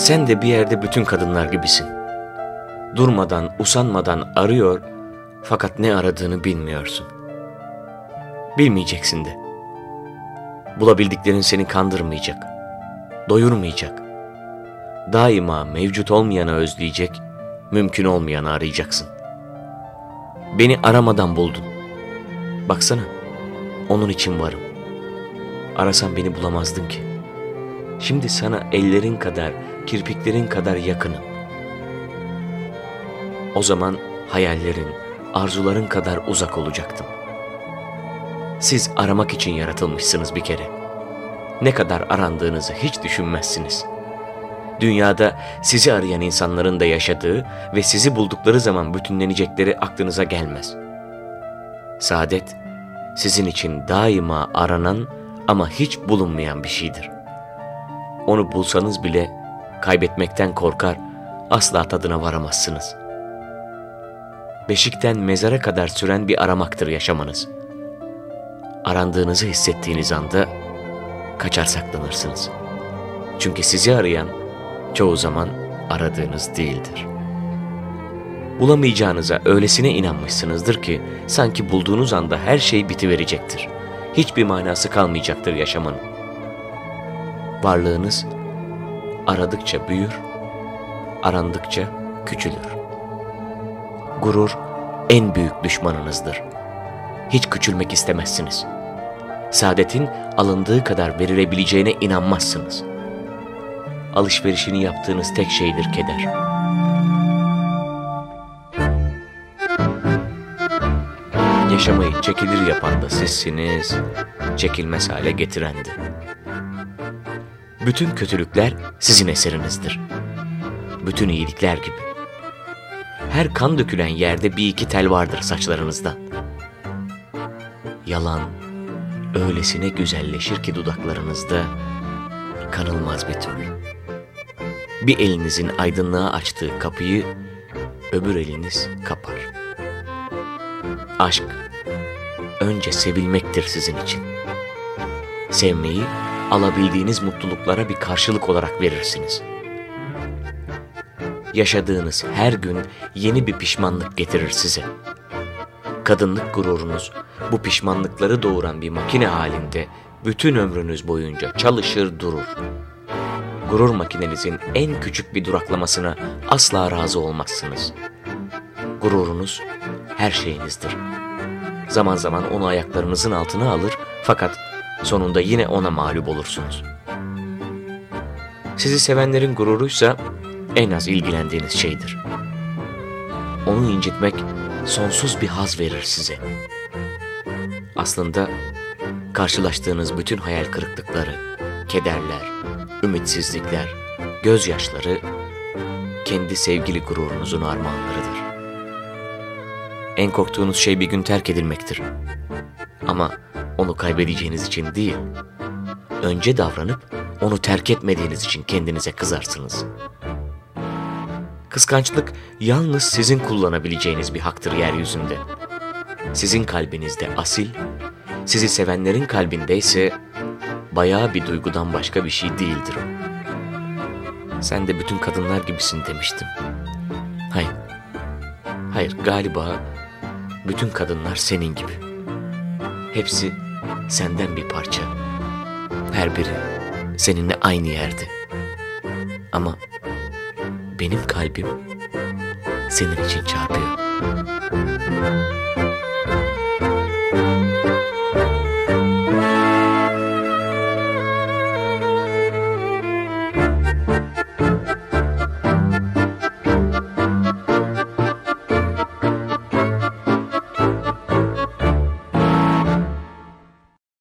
Sen de bir yerde bütün kadınlar gibisin. Durmadan, usanmadan arıyor fakat ne aradığını bilmiyorsun. Bilmeyeceksin de. Bulabildiklerin seni kandırmayacak, doyurmayacak. Daima mevcut olmayanı özleyecek, mümkün olmayanı arayacaksın. Beni aramadan buldun. Baksana, onun için varım. Arasan beni bulamazdın ki. Şimdi sana ellerin kadar, kirpiklerin kadar yakınım. O zaman hayallerin, arzuların kadar uzak olacaktım. Siz aramak için yaratılmışsınız bir kere. Ne kadar arandığınızı hiç düşünmezsiniz. Dünyada sizi arayan insanların da yaşadığı ve sizi buldukları zaman bütünlenecekleri aklınıza gelmez. Saadet, sizin için daima aranan ama hiç bulunmayan bir şeydir. Onu bulsanız bile kaybetmekten korkar, asla tadına varamazsınız. Beşikten mezara kadar süren bir aramaktır yaşamanız. Arandığınızı hissettiğiniz anda kaçar saklanırsınız. Çünkü sizi arayan çoğu zaman aradığınız değildir. Bulamayacağınıza öylesine inanmışsınızdır ki sanki bulduğunuz anda her şey bitiverecektir. Hiçbir manası kalmayacaktır yaşamanın. Varlığınız aradıkça büyür, arandıkça küçülür. Gurur en büyük düşmanınızdır. Hiç küçülmek istemezsiniz. Saadetin alındığı kadar verilebileceğine inanmazsınız. Alışverişini yaptığınız tek şeydir keder. Yaşamayı çekilir yapan da sizsiniz, çekilmez hale getiren de. Bütün kötülükler sizin eserinizdir. Bütün iyilikler gibi. Her kan dökülen yerde bir iki tel vardır saçlarınızdan. Yalan öylesine güzelleşir ki dudaklarınızda kanılmaz bir türlü. Bir elinizin aydınlığa açtığı kapıyı öbür eliniz kapar. Aşk önce sevilmektir sizin için. Sevmeyi alabildiğiniz mutluluklara bir karşılık olarak verirsiniz. Yaşadığınız her gün yeni bir pişmanlık getirir size. Kadınlık gururunuz bu pişmanlıkları doğuran bir makine halinde bütün ömrünüz boyunca çalışır durur. Gurur makinenizin en küçük bir duraklamasına asla razı olmazsınız. Gururunuz her şeyinizdir. Zaman zaman onu ayaklarınızın altına alır fakat sonunda yine ona mağlup olursunuz. Sizi sevenlerin gururuysa en az ilgilendiğiniz şeydir. Onu incitmek sonsuz bir haz verir size. Aslında karşılaştığınız bütün hayal kırıklıkları, kederler, ümitsizlikler, gözyaşları kendi sevgili gururunuzun armağanlarıdır. En korktuğunuz şey bir gün terk edilmektir. Ama onu kaybedeceğiniz için değil, önce davranıp onu terk etmediğiniz için kendinize kızarsınız. Kıskançlık yalnız sizin kullanabileceğiniz bir haktır yeryüzünde. Sizin kalbinizde asil, sizi sevenlerin kalbinde ise bayağı bir duygudan başka bir şey değildir o. Sen de bütün kadınlar gibisin demiştim. Hayır, hayır galiba bütün kadınlar senin gibi. Hepsi senden bir parça. Her biri seninle aynı yerde. Ama benim kalbim senin için çarpıyor.